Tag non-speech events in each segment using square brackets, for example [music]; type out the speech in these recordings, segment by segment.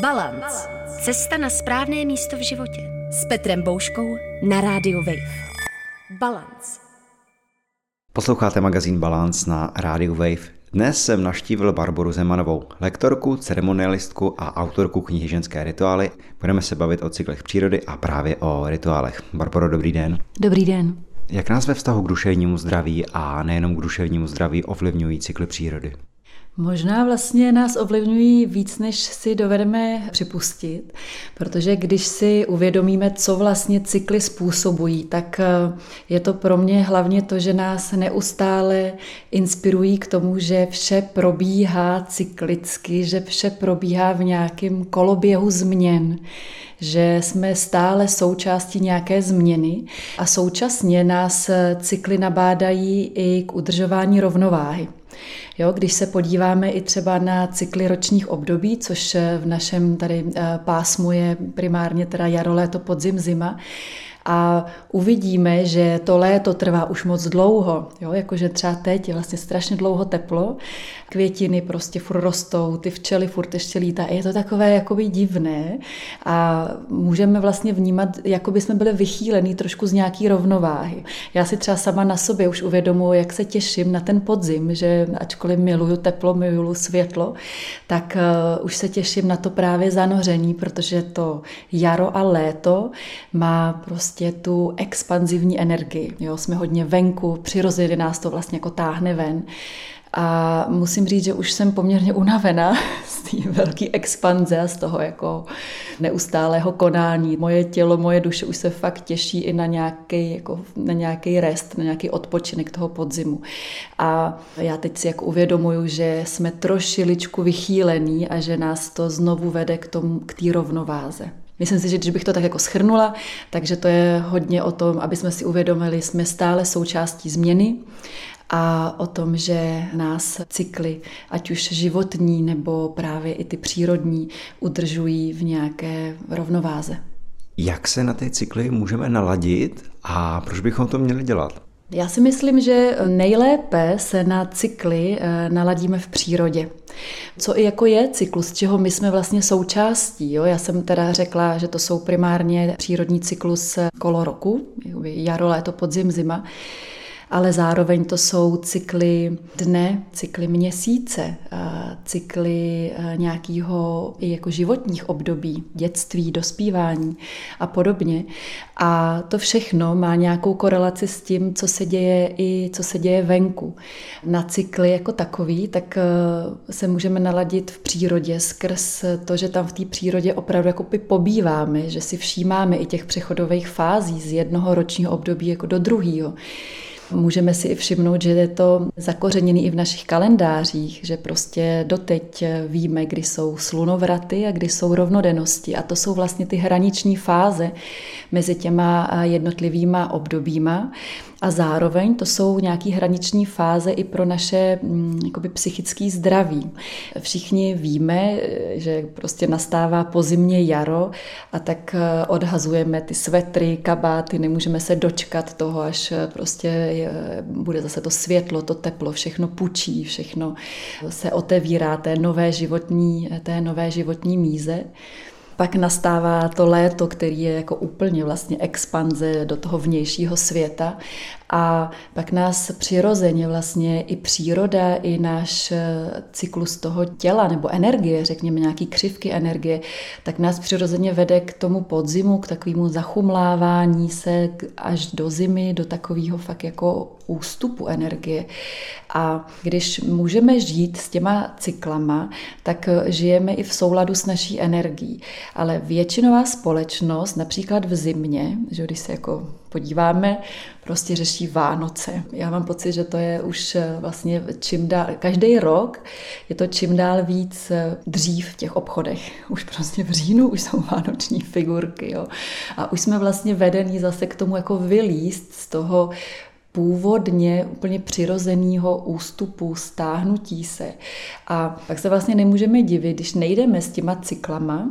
Balance. Cesta na správné místo v životě. S Petrem Bouškou na rádiu Wave. Balance. Posloucháte magazín Balance na rádiu Wave. Dnes jsem navštívil Barboru Zemanovou, lektorku, ceremonialistku a autorku knihy Ženské rituály. Budeme se bavit o cyklech přírody a právě o rituálech. Barbaro, dobrý den. Dobrý den. Jak nás ve vztahu k duševnímu zdraví a nejenom k duševnímu zdraví ovlivňují cykly přírody? Možná vlastně nás ovlivňují víc, než si dovedeme připustit, protože když si uvědomíme, co vlastně cykly způsobují, tak eh, je to pro mě hlavně to, že nás neustále inspirují k tomu, že vše probíhá cyklicky, že vše probíhá v nějakém koloběhu změn že jsme stále součástí nějaké změny a současně nás cykly nabádají i k udržování rovnováhy. Jo, když se podíváme i třeba na cykly ročních období, což v našem tady eh, pásmu je primárně teda jaro, léto, podzim, zima, a uvidíme, že to léto trvá už moc dlouho, jo? jakože třeba teď je vlastně strašně dlouho teplo, květiny prostě furt rostou, ty včely furt ještě lítá. Je to takové jakoby divné a můžeme vlastně vnímat, jako by jsme byli vychýlení trošku z nějaký rovnováhy. Já si třeba sama na sobě už uvědomuji, jak se těším na ten podzim, že ačkoliv miluju teplo, miluju světlo, tak uh, už se těším na to právě zanoření, protože to jaro a léto má prostě prostě tu expanzivní energii. Jo, jsme hodně venku, přirozeně nás to vlastně jako táhne ven. A musím říct, že už jsem poměrně unavená [laughs] z té velké expanze a z toho jako neustálého konání. Moje tělo, moje duše už se fakt těší i na nějaký, jako, na nějaký rest, na nějaký odpočinek toho podzimu. A já teď si jako uvědomuju, že jsme trošiličku vychýlení a že nás to znovu vede k tomu, k té rovnováze. Myslím si, že když bych to tak jako schrnula, takže to je hodně o tom, aby jsme si uvědomili, jsme stále součástí změny a o tom, že nás cykly, ať už životní nebo právě i ty přírodní, udržují v nějaké rovnováze. Jak se na ty cykly můžeme naladit a proč bychom to měli dělat? Já si myslím, že nejlépe se na cykly eh, naladíme v přírodě. Co i jako je cyklus, čeho my jsme vlastně součástí. Jo? Já jsem teda řekla, že to jsou primárně přírodní cyklus kolo roku, jaro, léto, podzim, zima ale zároveň to jsou cykly dne, cykly měsíce, cykly nějakého i jako životních období, dětství, dospívání a podobně. A to všechno má nějakou korelaci s tím, co se děje i co se děje venku. Na cykly jako takový, tak se můžeme naladit v přírodě skrz to, že tam v té přírodě opravdu jako pobýváme, že si všímáme i těch přechodových fází z jednoho ročního období jako do druhého. Můžeme si i všimnout, že je to zakořeněný i v našich kalendářích, že prostě doteď víme, kdy jsou slunovraty a kdy jsou rovnodennosti. A to jsou vlastně ty hraniční fáze mezi těma jednotlivýma obdobíma. A zároveň to jsou nějaké hraniční fáze i pro naše mm, jakoby, psychické zdraví. Všichni víme, že prostě nastává pozimně jaro a tak eh, odhazujeme ty svetry, kabáty, nemůžeme se dočkat toho, až eh, prostě bude zase to světlo, to teplo, všechno pučí, všechno se otevírá té nové životní, té nové životní míze. Pak nastává to léto, který je jako úplně vlastně expanze do toho vnějšího světa a pak nás přirozeně vlastně i příroda, i náš eh, cyklus toho těla nebo energie, řekněme nějaký křivky energie, tak nás přirozeně vede k tomu podzimu, k takovému zachumlávání se až do zimy, do takového fakt jako ústupu energie. A když můžeme žít s těma cyklama, tak eh, žijeme i v souladu s naší energií. Ale většinová společnost, například v zimě, že když se jako podíváme, prostě řeší Vánoce. Já mám pocit, že to je už eh, vlastně čím dál, každý rok je to čím dál víc eh, dřív v těch obchodech. [laughs] Už prostě v říjnu už jsou vánoční figurky. Jo. A už jsme vlastně vedení zase k tomu jako vylíst z toho původně úplně přirozeného ústupu, stáhnutí se. A pak se vlastně nemůžeme divit, když nejdeme s těma cyklama,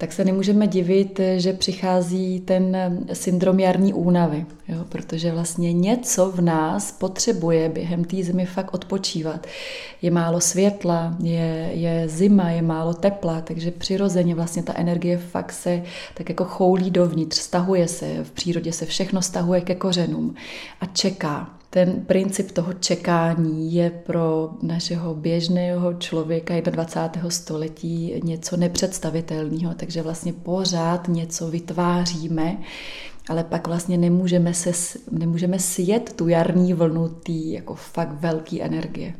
tak se nemůžeme divit, že přichází ten syndrom jarní únavy, jo? protože vlastně něco v nás potřebuje během té zimy fakt odpočívat. Je málo světla, je, je zima, je málo tepla, takže přirozeně vlastně ta energie fakt se tak jako choulí dovnitř, stahuje se, v přírodě se všechno stahuje ke kořenům a čeká. Ten princip toho čekání je pro našeho běžného člověka 21. století něco nepředstavitelného, takže vlastně pořád něco vytváříme, ale pak vlastně nemůžeme, se, nemůžeme sjet tu jarní vlnu té jako fakt velké energie.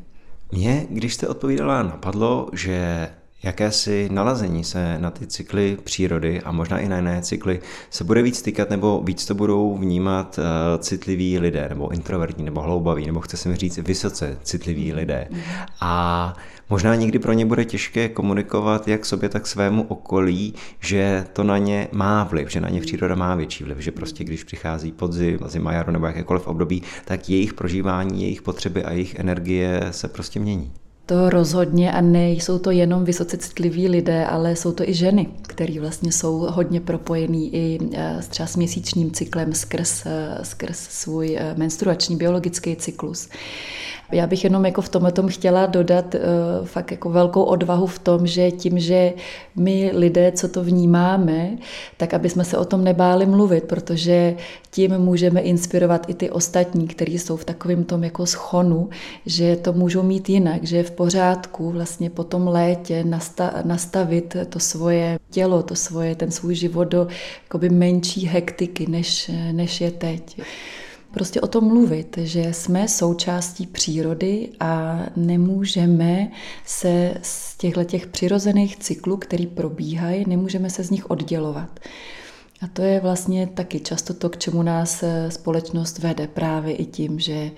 Mě, když jste odpovídala, napadlo, že jakési nalazení se na ty cykly přírody a možná i na jiné cykly se bude víc týkat nebo víc to budou vnímat uh, citliví lidé nebo introvertní nebo hloubaví nebo chce se mi říct vysoce citliví lidé. A možná někdy pro ně bude těžké komunikovat jak sobě, tak svému okolí, že to na ně má vliv, že na ně příroda má větší vliv, že prostě když přichází podzim, zima, jaro nebo jakékoliv období, tak jejich prožívání, jejich potřeby a jejich energie se prostě mění. To rozhodně a nejsou to jenom vysoce citliví lidé, ale jsou to i ženy, které vlastně jsou hodně propojený i eh, třeba s měsíčním cyklem skrz, eh, skrz svůj eh, menstruační biologický cyklus. Já bych jenom jako v tomhle tom chtěla dodat uh, fakt jako velkou odvahu v tom, že tím, že my lidé, co to vnímáme, tak aby jsme se o tom nebáli mluvit, protože tím můžeme inspirovat i ty ostatní, kteří jsou v takovém tom jako schonu, že to můžou mít jinak, že je v pořádku vlastně po tom létě nastavit to svoje tělo, to svoje, ten svůj život do menší hektiky, než, než je teď prostě o tom mluvit, že jsme součástí přírody a nemůžeme se z těchto těch přirozených cyklů, který probíhají, nemůžeme se z nich oddělovat. A to je vlastně taky často to, k čemu nás eh, společnost vede právě i tím, že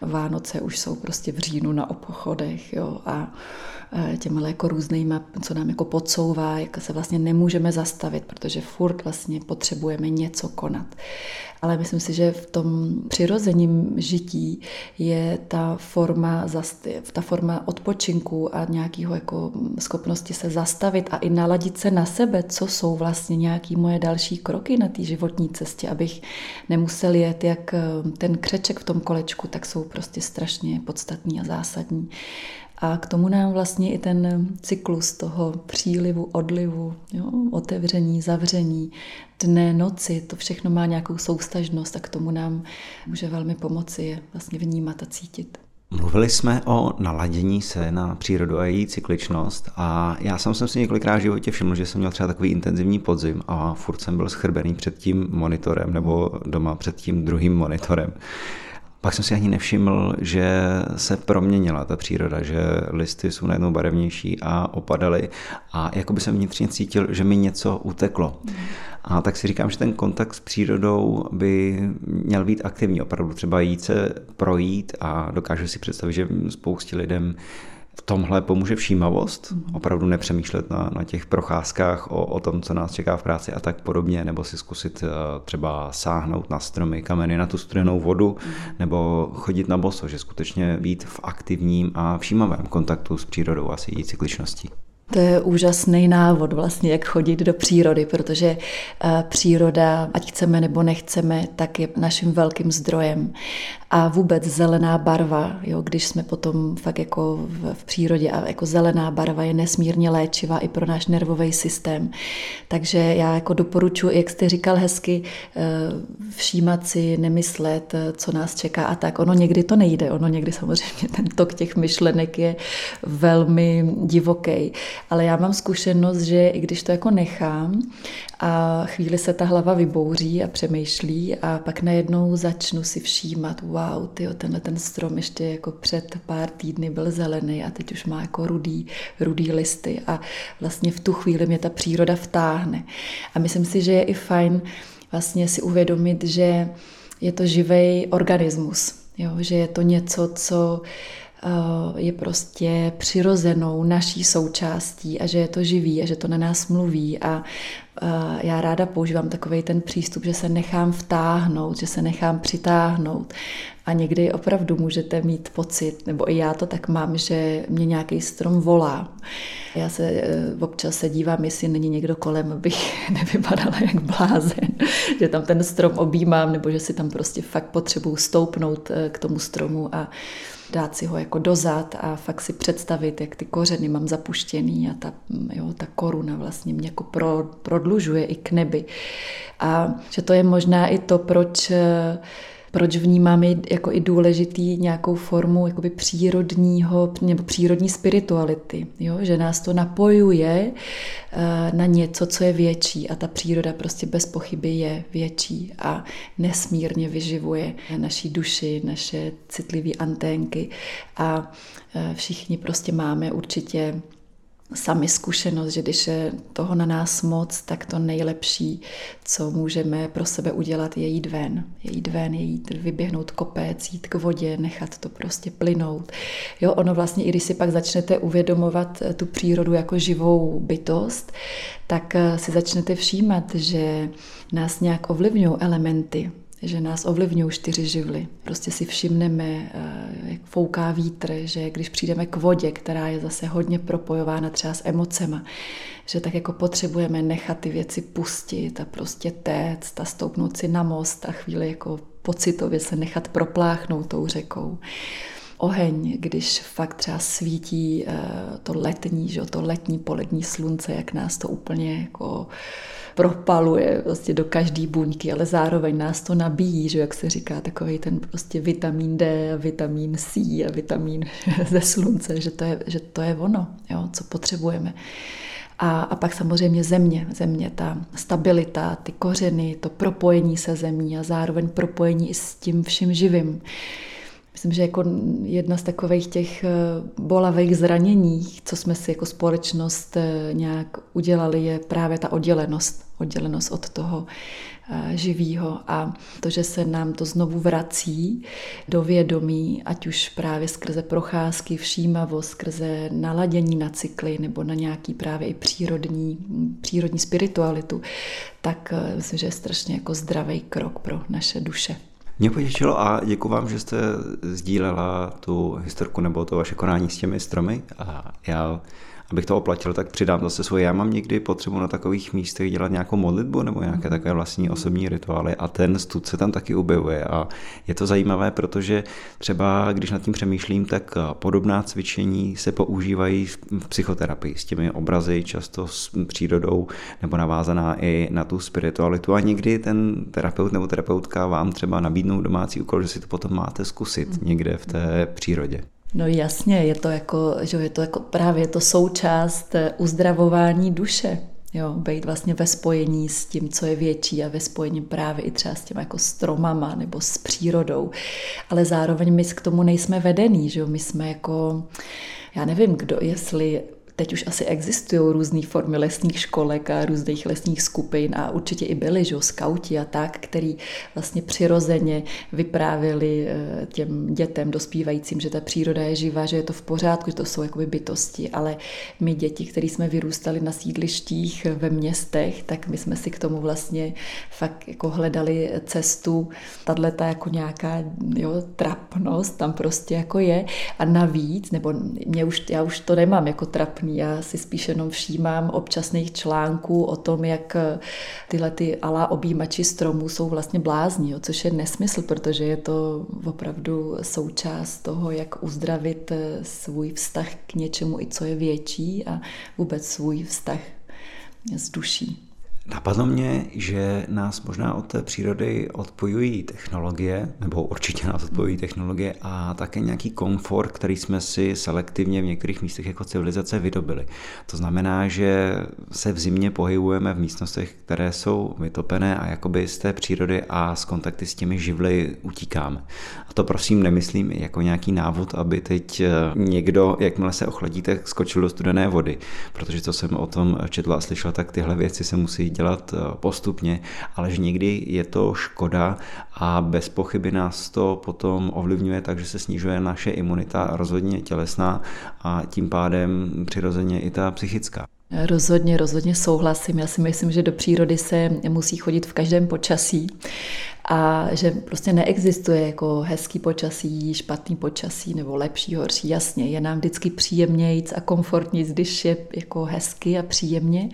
Vánoce už jsou prostě v říjnu na obchodech jo, a eh, těmhle jako různýma, co nám jako podsouvá, jak se vlastně nemůžeme zastavit, protože furt vlastně potřebujeme něco konat. Ale myslím si, že v tom přirozením žití je ta forma, ta forma odpočinku a nějakého jako schopnosti se zastavit a i naladit se na sebe, co jsou vlastně nějaké moje další kroky na té životní cestě, abych nemusel jet jak eh, ten křeček v tom kolečku, tak jsou prostě strašně podstatní a zásadní. A k tomu nám vlastně i ten cyklus toho přílivu, odlivu, jo, otevření, zavření, dne, noci, to všechno má nějakou soustažnost a k tomu nám může velmi pomoci je vlastně vnímat a cítit. Mluvili jsme o naladění se na přírodu a její cykličnost a já jsem si několikrát v životě všiml, že jsem měl třeba takový intenzivní podzim a furt jsem byl schrbený před tím monitorem nebo doma před tím druhým monitorem. Pak jsem si ani nevšiml, že se proměnila ta příroda, že listy jsou najednou barevnější a opadaly a jako by jsem vnitřně cítil, že mi něco uteklo. A tak si říkám, že ten kontakt s přírodou by měl být aktivní, opravdu třeba jít se projít a dokážu si představit, že spoustě lidem v tomhle pomůže všímavost, mhm. opravdu nepřemýšlet na, na těch procházkách o, o tom, co nás čeká v práci a tak podobně, nebo si zkusit uh, třeba sáhnout na stromy, kameny, na tu studenou vodu, mhm. nebo chodit na boso, že skutečně být v aktivním a všímavém kontaktu s přírodou a s její cykličností. To je úžasný návod vlastně, jak chodit do přírody, protože eh, příroda, ať chceme nebo nechceme, tak je naším velkým zdrojem a vůbec zelená barva, jo, když jsme potom fakt jako v, přírodě a jako zelená barva je nesmírně léčivá i pro náš nervový systém. Takže já jako doporučuji, jak jste říkal hezky, eh, všímat si, nemyslet, co nás čeká a tak. Ono někdy to nejde, ono někdy samozřejmě ten tok těch myšlenek je velmi divoký. Ale já mám zkušenost, že i když to jako nechám a chvíli se ta hlava vybouří a přemýšlí a pak najednou začnu si všímat, wow, tyjo, tenhle ten strom ještě jako před pár týdny byl zelený a teď už má jako rudý, rudý listy a vlastně v tu chvíli mě ta příroda vtáhne. A myslím si, že je i fajn vlastně si uvědomit, že je to živý organismus, jo? že je to něco, co je prostě přirozenou naší součástí a že je to živý a že to na nás mluví a já ráda používám takový ten přístup, že se nechám vtáhnout, že se nechám přitáhnout. A někdy opravdu můžete mít pocit, nebo i já to tak mám, že mě nějaký strom volá. Já se eh, občas se dívám, jestli není někdo kolem, abych [laughs] nevypadala jak blázen, že tam ten strom objímám, nebo že si tam prostě fakt potřebuju stoupnout eh, k tomu stromu a dát si ho jako dozad a fakt si představit, jak ty kořeny mám zapuštěný a ta, jo, ta koruna vlastně mě jako pro, prodlužuje i k nebi. A že to je možná i to, proč eh, proč vnímáme jako i důležitý nějakou formu jakoby přírodního nebo přírodní spirituality, jo? že nás to napojuje eh, na něco, co je větší a ta příroda prostě bez pochyby je větší a nesmírně vyživuje naší duši, naše citlivé anténky a eh, všichni prostě máme určitě sami zkušenost, že když je toho na nás moc, tak to nejlepší, co můžeme pro sebe udělat, je jít ven. Je jít ven, je jít vyběhnout kopec, jít k vodě, nechat to prostě plynout. Jo, ono vlastně, i když si pak začnete uvědomovat tu přírodu jako živou bytost, tak eh, si začnete všímat, že nás nějak ovlivňují elementy, že nás ovlivňují čtyři živly. Prostě si všimneme, eh, jak fouká vítr, že když přijdeme k vodě, která je zase hodně propojována třeba s emocema, že tak jako potřebujeme nechat ty věci pustit a prostě téct a stoupnout si na most a chvíli jako pocitově se nechat propláchnout tou řekou oheň, když fakt třeba svítí eh, to letní, že to letní polední slunce, jak nás to úplně jako propaluje prostě do každé buňky, ale zároveň nás to nabíjí, že jak se říká, takový ten prostě vitamin D, vitamin C a vitamin [laughs] ze slunce, že to je, že to je ono, jo, co potřebujeme. A, a pak samozřejmě země, země, ta stabilita, ty kořeny, to propojení se zemí a zároveň propojení i s tím vším živým. Myslím, že jako jedna z takových těch eh, bolavých zranění, co jsme si jako společnost eh, nějak udělali, je právě ta oddělenost. Oddělenost od toho eh, živýho a to, že se nám to znovu vrací do vědomí, ať už právě skrze procházky, všímavost, skrze naladění na cykly nebo na nějaký právě i přírodní, přírodní spiritualitu, tak myslím, že je strašně jako zdravý krok pro naše duše. Mě potěšilo a děkuji vám, že jste sdílela tu historku nebo to vaše konání s těmi stromy. A já abych to oplatil, tak přidám zase svoje. Já mám někdy potřebu na takových místech dělat nějakou modlitbu nebo nějaké takové vlastní osobní rituály a ten stud se tam taky objevuje. A je to zajímavé, protože třeba když nad tím přemýšlím, tak podobná cvičení se používají v psychoterapii s těmi obrazy, často s přírodou nebo navázaná i na tu spiritualitu. A někdy ten terapeut nebo terapeutka vám třeba nabídnou domácí úkol, že si to potom máte zkusit někde v té přírodě. No jasně, je to jako, že je to jako právě to součást eh, uzdravování duše. Jo, být vlastně ve spojení s tím, co je větší a ve spojení právě i třeba s těma jako stromama nebo s přírodou. Ale zároveň my k tomu nejsme vedení, že jo? my jsme jako, já nevím, kdo, jestli Teď už asi existují různé formy lesních školek a různých lesních skupin a určitě i byli, že skauti a tak, který vlastně přirozeně vyprávěli eh, těm dětem dospívajícím, že ta příroda je živá, že je to v pořádku, že to jsou jakoby bytosti, ale my děti, který jsme vyrůstali na sídlištích ve městech, tak my jsme si k tomu vlastně fakt jako hledali cestu, tato jako nějaká jo, trapnost tam prostě jako je. A navíc, nebo mě už, já už to nemám jako trapný, špatný. Já si spíš jenom všímám občasných článků o tom, jak eh, tyhle ty alá objímači stromů jsou vlastně blázni, jo, což je nesmysl, protože je to opravdu součást toho, jak uzdravit eh, svůj vztah k něčemu, i co je větší a vůbec svůj vztah s duší. Napadlo mě, že nás možná od té přírody odpojují technologie, nebo určitě nás odpojují technologie a také nějaký komfort, který jsme si selektivně v některých místech jako civilizace vydobili. To znamená, že se v zimě pohybujeme v místnostech, které jsou vytopené a jakoby z té přírody a z kontakty s těmi živly utíkáme. A to prosím nemyslím jako nějaký návod, aby teď eh, někdo, jakmile se ochladíte, skočil do studené vody, protože co jsem o tom četl a slyšel, tak tyhle věci se musí dělat eh, postupně, ale že někdy je to škoda a bez pochyby nás to potom ovlivňuje tak, že se snižuje naše imunita rozhodně tělesná a tím pádem přirozeně i ta psychická. Rozhodně, rozhodně souhlasím. Já si myslím, že do přírody se musí chodit v každém počasí a že prostě neexistuje jako hezký počasí, špatný počasí nebo lepší, horší. Jasně, je nám vždycky příjemnějíc a komfortnějíc, když je jako hezky a příjemně,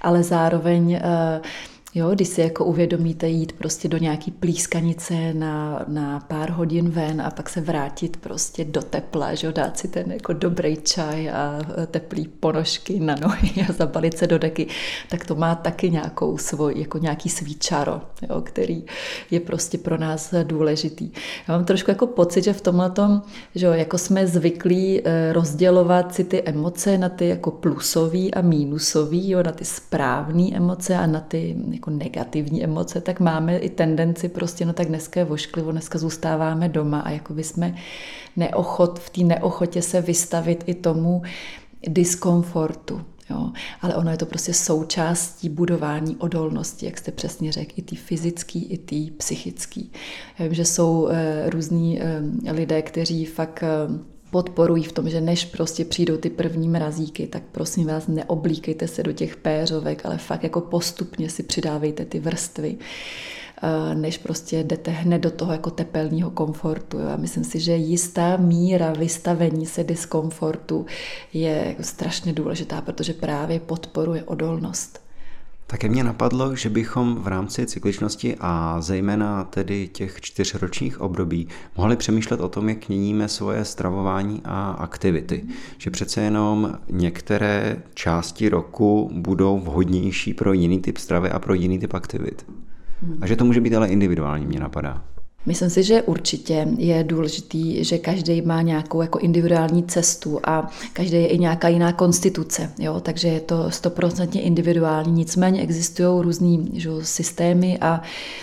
ale zároveň uh, Jo, když si jako uvědomíte jít prostě do nějaký plískanice na, na pár hodin ven a pak se vrátit prostě do tepla, že dát si ten jako dobrý čaj a teplý ponožky na nohy a zabalit se do deky, tak to má taky nějakou svoj, jako nějaký svý čaro, jo, který je prostě pro nás důležitý. Já mám trošku jako pocit, že v tomhle tom, že jo, jako jsme zvyklí eh, rozdělovat si ty emoce na ty jako plusový a mínusový, jo, na ty správné emoce a na ty jako negativní emoce, tak máme i tendenci prostě, no tak dneska je vošklivo, dneska zůstáváme doma a jako by jsme neochot, v té neochotě se vystavit i tomu diskomfortu. Jo. Ale ono je to prostě součástí budování odolnosti, jak jste přesně řekl, i ty fyzický, i ty psychický. Já vím, že jsou e, různí e, lidé, kteří fakt e, podporují v tom, že než prostě přijdou ty první mrazíky, tak prosím vás, neoblíkejte se do těch péřovek, ale fakt jako postupně si přidávejte ty vrstvy eh, než prostě jdete hned do toho jako tepelního komfortu. Já myslím si, že jistá míra vystavení se diskomfortu je strašně důležitá, protože právě podporuje odolnost. Také mě napadlo, že bychom v rámci cykličnosti a zejména tedy těch čtyřročních období mohli přemýšlet o tom, jak měníme svoje stravování a aktivity. Že přece jenom některé části roku budou vhodnější pro jiný typ stravy a pro jiný typ aktivit. A že to může být ale individuální, mě napadá. Myslím si, že určitě je důležitý, že každý má nějakou jako individuální cestu a každý je i nějaká jiná konstituce, jo? takže je to stoprocentně individuální. Nicméně existují různý že, systémy a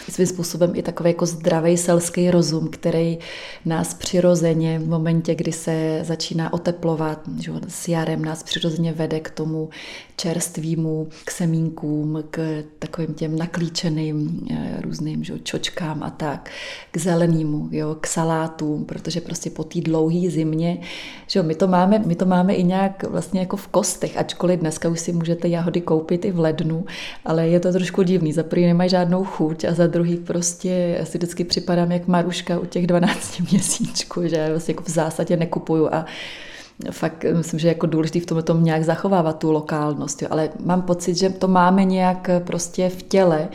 svým způsobem i takový jako zdravý selský rozum, který nás přirozeně v momentě, kdy se začíná oteplovat, že, s jarem nás přirozeně vede k tomu čerstvýmu, k semínkům, k takovým těm naklíčeným eh, různým že, čočkám a tak k zelenému, jo, k salátům, protože prostě po té dlouhé zimě, že jo, my to, máme, my to máme i nějak vlastně jako v kostech, ačkoliv dneska už si můžete jahody koupit i v lednu, ale je to trošku divný. Za prvý nemají žádnou chuť a za druhý prostě si vždycky připadám jak Maruška u těch 12 [laughs] měsíčků, že vlastně jako v zásadě nekupuju a fakt myslím, že jako důležité v tomhle tom nějak zachovávat tu lokálnost, jo. ale mám pocit, že to máme nějak prostě v těle,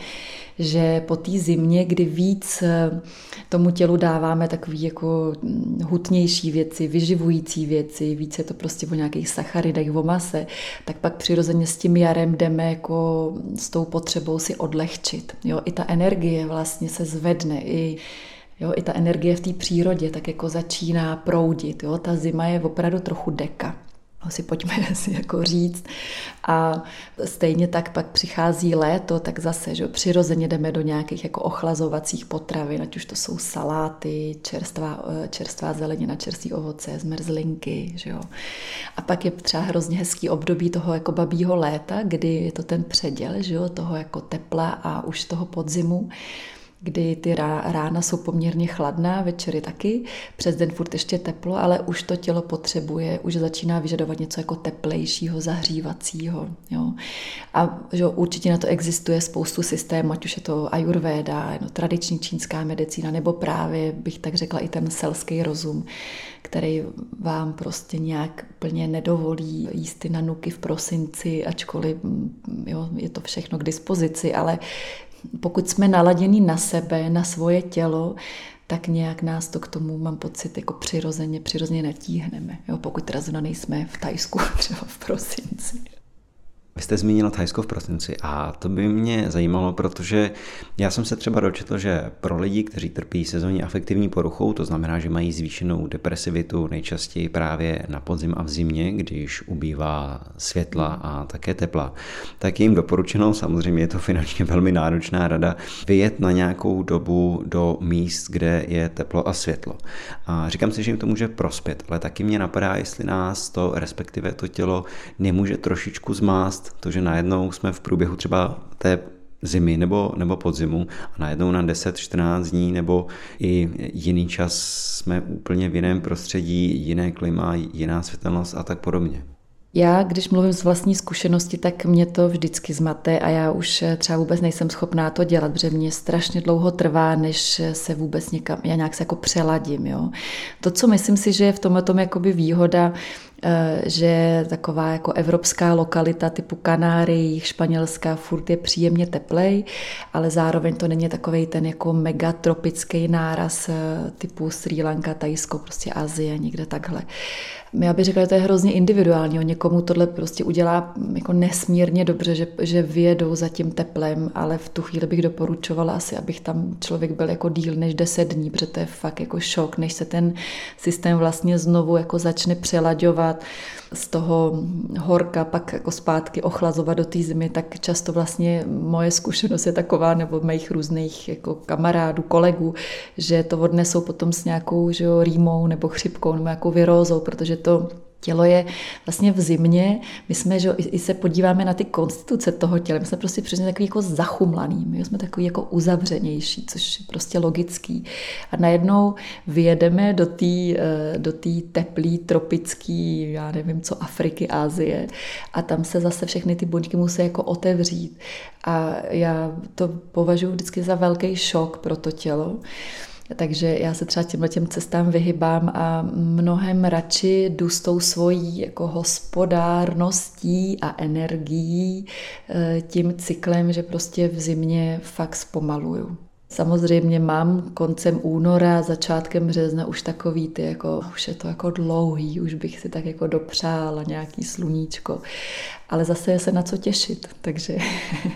že po té zimě, kdy víc eh, tomu tělu dáváme takový jako hm, hutnější věci, vyživující věci, více je to prostě o nějakých sacharidech, o mase, tak pak přirozeně s tím jarem jdeme jako s tou potřebou si odlehčit. Jo, I ta energie vlastně se zvedne, i Jo, I ta energie v té přírodě tak jako začíná proudit. Jo. Ta zima je opravdu trochu deka si pojďme [laughs] si jako říct. A stejně tak pak přichází léto, tak zase, že přirozeně jdeme do nějakých jako ochlazovacích potravin, ať už to jsou saláty, čerstvá, čerstvá zelenina, čerstvý ovoce, zmrzlinky, že jo. A pak je třeba hrozně hezký období toho jako babího léta, kdy je to ten předěl, že jo, toho jako tepla a už toho podzimu kdy ty rána jsou poměrně chladná, večery taky, přes den furt ještě teplo, ale už to tělo potřebuje, už začíná vyžadovat něco jako teplejšího, zahřívacího. Jo. A že určitě na to existuje spoustu systémů, ať už je to ayurveda, no, tradiční čínská medicína, nebo právě, bych tak řekla, i ten selský rozum, který vám prostě nějak úplně nedovolí jíst ty nanuky v prosinci, ačkoliv jo, je to všechno k dispozici, ale pokud jsme naladěni na sebe, na svoje tělo, tak nějak nás to k tomu, mám pocit, jako přirozeně, přirozeně natíhneme. Jo, pokud teda nejsme v Tajsku [laughs] třeba v prosinci. Vy jste zmínil Thajsko v prosinci a to by mě zajímalo, protože já jsem se třeba dočetl, že pro lidi, kteří trpí sezónní afektivní poruchou, to znamená, že mají zvýšenou depresivitu nejčastěji právě na podzim a v zimě, když ubývá světla a také tepla, tak je jim doporučeno, samozřejmě je to finančně velmi náročná rada, vyjet na nějakou dobu do míst, kde je teplo a světlo. A říkám si, že jim to může prospět, ale taky mě napadá, jestli nás to, respektive to tělo, nemůže trošičku zmást to, že najednou jsme v průběhu třeba té zimy nebo, nebo podzimu a najednou na 10-14 dní nebo i jiný čas jsme úplně v jiném prostředí, jiné klima, jiná světelnost a tak podobně. Já, když mluvím z vlastní zkušenosti, tak mě to vždycky zmate a já už třeba vůbec nejsem schopná to dělat, protože mě strašně dlouho trvá, než se vůbec někam, já nějak se jako přeladím. Jo. To, co myslím si, že je v tomhle tom jakoby výhoda, Eh, že taková jako evropská lokalita typu Kanáry, Španělská furt je příjemně teplej, ale zároveň to není takový ten jako megatropický náraz eh, typu Sri Lanka, Tajsko, prostě Azie, někde takhle. Já bych řekla, že to je hrozně individuální. Někomu tohle prostě udělá jako nesmírně dobře, že, že vyjedou za tím teplem, ale v tu chvíli bych doporučovala asi, abych tam člověk byl jako díl než 10 dní, protože to je fakt jako šok, než se ten systém vlastně znovu jako začne přelaďovat z toho horka pak jako zpátky ochlazovat do té zimy, tak často vlastně moje zkušenost je taková, nebo mých různých jako kamarádů, kolegů, že to odnesou potom s nějakou že jo, rýmou nebo chřipkou nebo nějakou virózou, protože to tělo je vlastně v zimě, my jsme, že i se podíváme na ty konstituce toho těla, my jsme prostě přesně takový jako zachumlaný, my jsme takový jako uzavřenější, což je prostě logický. A najednou vyjedeme do té eh, do tý teplý, tropický, já nevím co, Afriky, Ázie a tam se zase všechny ty buňky musí jako otevřít. A já to považuji vždycky za velký šok pro to tělo. Takže já se třeba těmhle těm cestám vyhybám a mnohem radši jdu s tou svojí jako hospodárností a energií eh, tím cyklem, že prostě v zimě fakt zpomaluju. Samozřejmě mám koncem února, začátkem března už takový ty, jako, už je to jako dlouhý, už bych si tak jako dopřála nějaký sluníčko ale zase je se na co těšit. Takže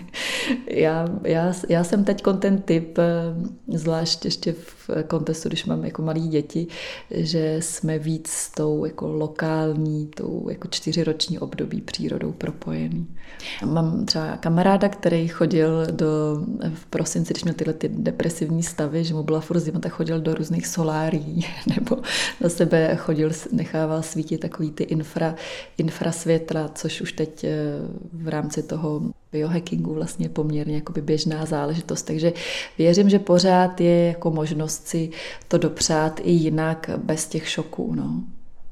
[laughs] já, já, já jsem teď ten typ, eh, zvlášť ještě v kontestu, když mám jako malí děti, že jsme víc s tou jako lokální, tou jako čtyřiroční období přírodou propojený. Mám třeba kamaráda, který chodil do, v prosinci, když měl tyhle ty depresivní stavy, že mu byla furt zima, tak chodil do různých solárií, [laughs] nebo na sebe chodil, nechával svítit takový ty infra, infrasvětla, což už teď Eh, v rámci toho biohackingu vlastně poměrně jakoby běžná záležitost. Takže věřím, že pořád je jako možnost si to dopřát i jinak bez těch šoků. No.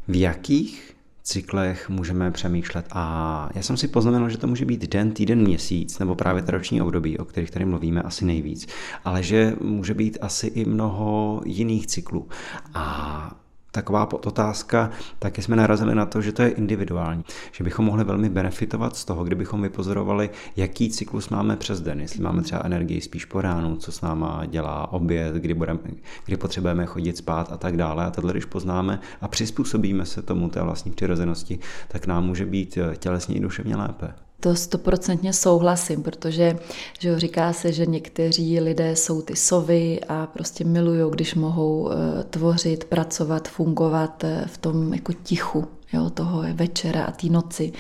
V jakých cyklech můžeme přemýšlet. A já jsem si poznamenal, že to může být den, týden, měsíc, nebo právě ta roční období, o kterých tady mluvíme asi nejvíc, ale že může být asi i mnoho jiných cyklů. A taková otázka, taky jsme narazili na to, že to je individuální, že bychom mohli velmi benefitovat z toho, kdybychom vypozorovali, jaký cyklus máme přes den, jestli máme třeba energii spíš po ránu, co s náma dělá oběd, kdy, budeme, kdy potřebujeme chodit spát a tak dále. A tohle, když poznáme a přizpůsobíme se tomu té vlastní přirozenosti, tak nám může být tělesně i duševně lépe. To stoprocentně souhlasím, protože že říká se, že někteří lidé jsou ty sovy a prostě milují, když mohou eh, tvořit, pracovat, fungovat eh, v tom jako tichu, jo, toho večera a té noci.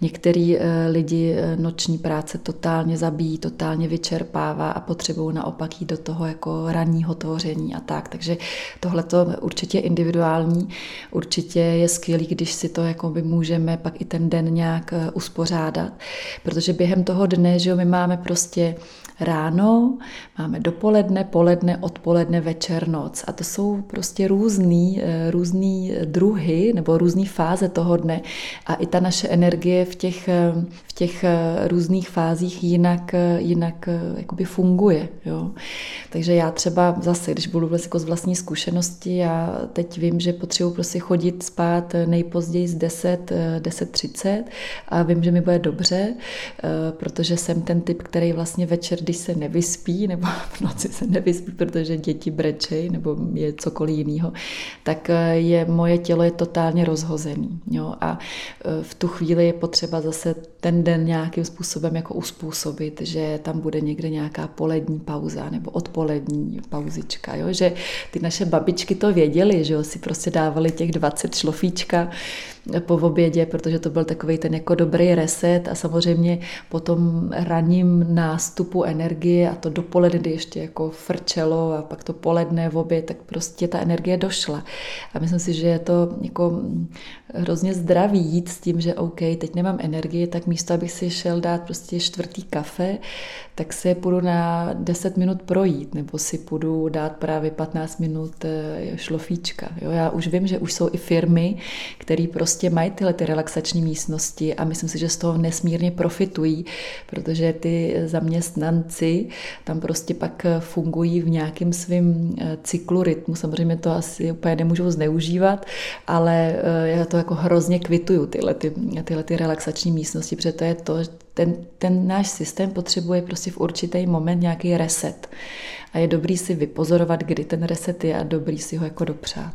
Některý eh, lidi eh, noční práce totálně zabíjí, totálně vyčerpává a potřebují naopak jít do toho jako ranního tvoření a tak. Takže tohle to určitě individuální, určitě je skvělý, když si to jako by můžeme pak i ten den nějak eh, uspořádat, protože během toho dne, že jo, my máme prostě ráno, máme dopoledne, poledne, odpoledne, večer, noc. A to jsou prostě různý, různý druhy nebo různé fáze toho dne. A i ta naše energie v těch, v těch různých fázích jinak, jinak jakoby funguje. Jo. Takže já třeba zase, když budu vlastně jako z vlastní zkušenosti, já teď vím, že potřebuji prostě chodit spát nejpozději z 10, 10.30 a vím, že mi bude dobře, protože jsem ten typ, který vlastně večer, když se nevyspí, nebo [laughs] v noci se nevyspí, protože děti brečej, nebo je cokoliv jiného, tak je moje tělo je totálně rozhozený. Jo. A v tu chvíli je potřeba třeba zase ten den nějakým způsobem jako uspůsobit, že tam bude někde nějaká polední pauza nebo odpolední pauzička, jo? že ty naše babičky to věděly, že jo? si prostě dávali těch 20 šlofíčka po obědě, protože to byl takový ten jako dobrý reset a samozřejmě po tom raním nástupu energie a to dopoledne, kdy ještě jako frčelo a pak to poledne v oběd, tak prostě ta energie došla. A myslím si, že je to jako hrozně zdravý jít s tím, že OK, teď nemám energii, tak místo, abych si šel dát prostě čtvrtý kafe, tak se půjdu na 10 minut projít, nebo si půjdu dát právě 15 minut eh, šlofíčka. Jo, já už vím, že už jsou i firmy, které prostě mají tyhle ty relaxační místnosti a myslím si, že z toho nesmírně profitují, protože ty zaměstnanci tam prostě pak fungují v nějakém svém eh, cyklu rytmu. Samozřejmě to asi úplně nemůžou zneužívat, ale eh, já to jako hrozně kvituju, tyhle, ty, tyhle ty relaxační místnosti, protože to je to, ten, ten náš systém potřebuje prostě v určitý moment nějaký reset. A je dobrý si vypozorovat, kdy ten reset je a dobrý si ho jako dopřát.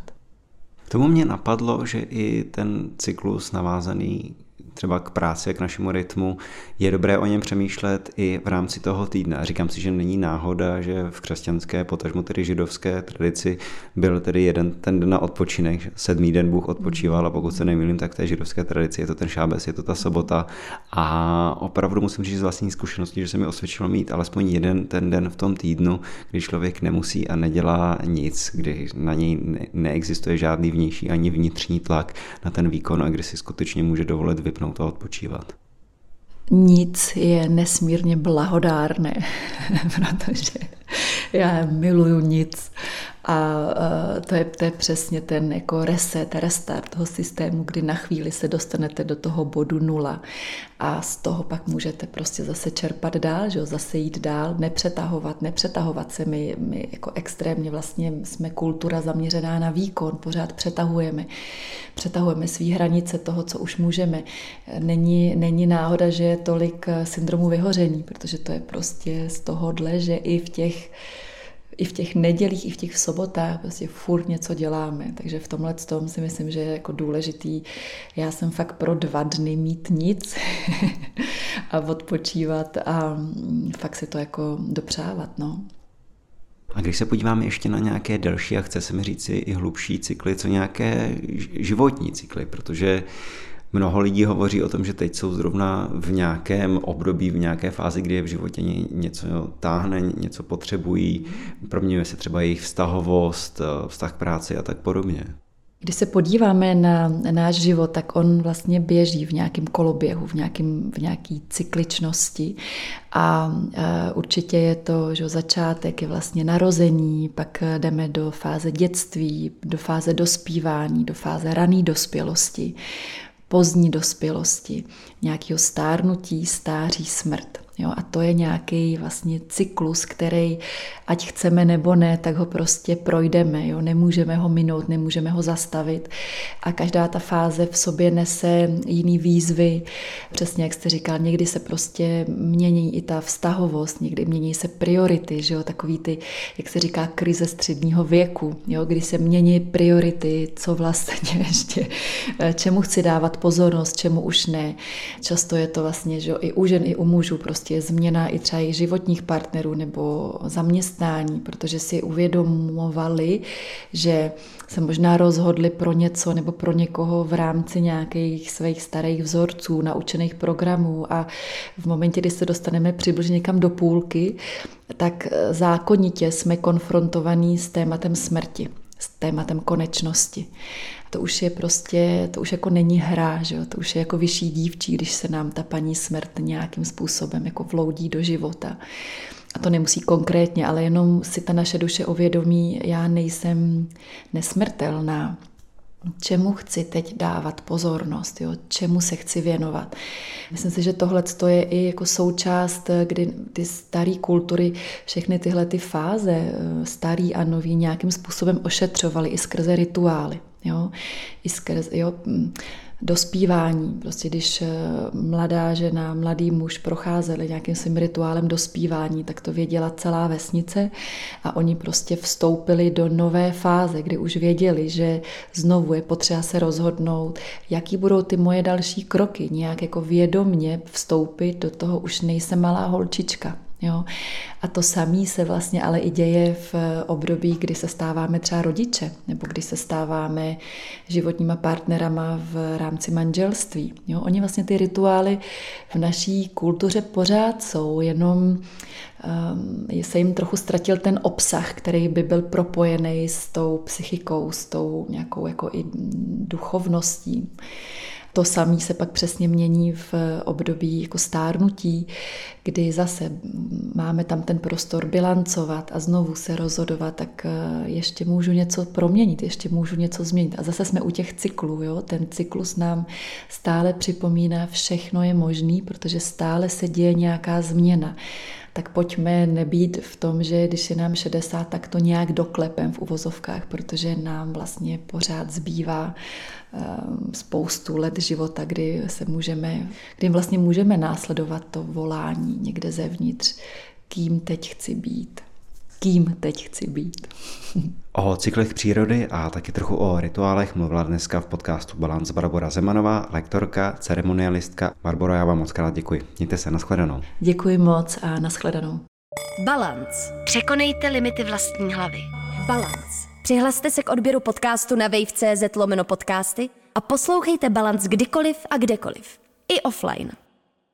K tomu mě napadlo, že i ten cyklus navázaný třeba k práci, k našemu rytmu, je dobré o něm přemýšlet i v rámci toho týdne. A říkám si, že není náhoda, že v křesťanské, potažmo tedy židovské tradici byl tedy jeden ten den na odpočinek, sedmý den Bůh odpočíval a pokud se nemýlím, tak v té židovské tradici je to ten šábes, je to ta sobota. A opravdu musím říct z vlastní zkušenosti, že se mi osvědčilo mít alespoň jeden ten den v tom týdnu, kdy člověk nemusí a nedělá nic, kdy na něj neexistuje žádný vnější ani vnitřní tlak na ten výkon a kdy si skutečně může dovolit vypnout vypnout a odpočívat? Nic je nesmírně blahodárné, [laughs] protože já miluju nic a to je, to je přesně ten jako reset, restart toho systému, kdy na chvíli se dostanete do toho bodu nula a z toho pak můžete prostě zase čerpat dál, že jo, zase jít dál, nepřetahovat, nepřetahovat se. My, my jako extrémně vlastně jsme kultura zaměřená na výkon, pořád přetahujeme. Přetahujeme svý hranice toho, co už můžeme. Není, není náhoda, že je tolik syndromu vyhoření, protože to je prostě z tohohle, že i v těch i v těch nedělích, i v těch sobotách prostě furt něco děláme. Takže v tomhle tom si myslím, že je jako důležitý. Já jsem fakt pro dva dny mít nic [laughs] a odpočívat a fakt si to jako dopřávat. No. A když se podíváme ještě na nějaké delší a chce se mi říct i hlubší cykly, co nějaké životní cykly, protože Mnoho lidí hovoří o tom, že teď jsou zrovna v nějakém období, v nějaké fázi, kdy je v životě něco táhne, něco potřebují, proměňuje se třeba jejich vztahovost, eh, vztah k práci a tak podobně. Když se podíváme na náš život, tak on vlastně běží v nějakém koloběhu, v, nějakým, v nějaký cykličnosti. A eh, určitě je to, že začátek je vlastně narození, pak jdeme do fáze dětství, do fáze dospívání, do fáze rané dospělosti pozdní dospělosti, nějakého stárnutí, stáří, smrt. Jo, a to je nějaký vlastně cyklus, který, ať chceme nebo ne, tak ho prostě projdeme. Jo. Nemůžeme ho minout, nemůžeme ho zastavit. A každá ta fáze v sobě nese jiný výzvy. Přesně jak jste říkal, někdy se prostě mění i ta vztahovost, někdy mění se priority, že jo, takový ty, jak se říká, krize středního věku, jo, kdy se mění priority, co vlastně [laughs] ještě, čemu chci dávat pozornost, čemu už ne. Často je to vlastně, že jo, i u žen, i u mužů, prostě prostě změna i třeba i životních partnerů nebo zaměstnání, protože si uvědomovali, že se možná rozhodli pro něco nebo pro někoho v rámci nějakých svých starých vzorců, naučených programů a v momentě, kdy se dostaneme přibližně někam do půlky, tak zákonitě jsme konfrontovaní s tématem smrti s tématem konečnosti to už je prostě, to už jako není hra, že jo? to už je jako vyšší dívčí, když se nám ta paní smrt nějakým způsobem jako vloudí do života. A to nemusí konkrétně, ale jenom si ta naše duše uvědomí, já nejsem nesmrtelná, čemu chci teď dávat pozornost, jo? čemu se chci věnovat. Myslím si, že tohle je i jako součást, kdy ty staré kultury všechny tyhle ty fáze, starý a nový, nějakým způsobem ošetřovaly i skrze rituály. Jo? I skrz, jo, dospívání. Prostě když eh, mladá žena, mladý muž procházeli nějakým svým rituálem dospívání, tak to věděla celá vesnice a oni prostě vstoupili do nové fáze, kdy už věděli, že znovu je potřeba se rozhodnout, jaký budou ty moje další kroky, nějak jako vědomně vstoupit do toho, už nejsem malá holčička, Jo? A to samé se vlastně ale i děje v období, kdy se stáváme třeba rodiče, nebo kdy se stáváme životníma partnerama v rámci manželství. Jo? Oni vlastně ty rituály v naší kultuře pořád jsou, jenom um, se jim trochu ztratil ten obsah, který by byl propojený s tou psychikou, s tou nějakou jako i duchovností. To samé se pak přesně mění v období jako stárnutí, kdy zase máme tam ten prostor bilancovat a znovu se rozhodovat, tak eh, ještě můžu něco proměnit, ještě můžu něco změnit. A zase jsme u těch cyklů. Jo? Ten cyklus nám stále připomíná, všechno je možný, protože stále se děje nějaká změna tak pojďme nebýt v tom, že když je nám 60, tak to nějak doklepem v uvozovkách, protože nám vlastně pořád zbývá ehm, spoustu let života, kdy se můžeme, kdy vlastně můžeme následovat to volání někde zevnitř, kým teď chci být kým teď chci být. [laughs] O cyklech přírody a taky trochu o rituálech mluvila dneska v podcastu Balance Barbara Zemanová, lektorka, ceremonialistka. Barbara, já vám moc krát děkuji. Mějte se, nashledanou. Děkuji moc a nashledanou. Balance. Překonejte limity vlastní hlavy. Balance. Přihlaste se k odběru podcastu na wave.cz lomeno podcasty a poslouchejte Balance kdykoliv a kdekoliv. I offline.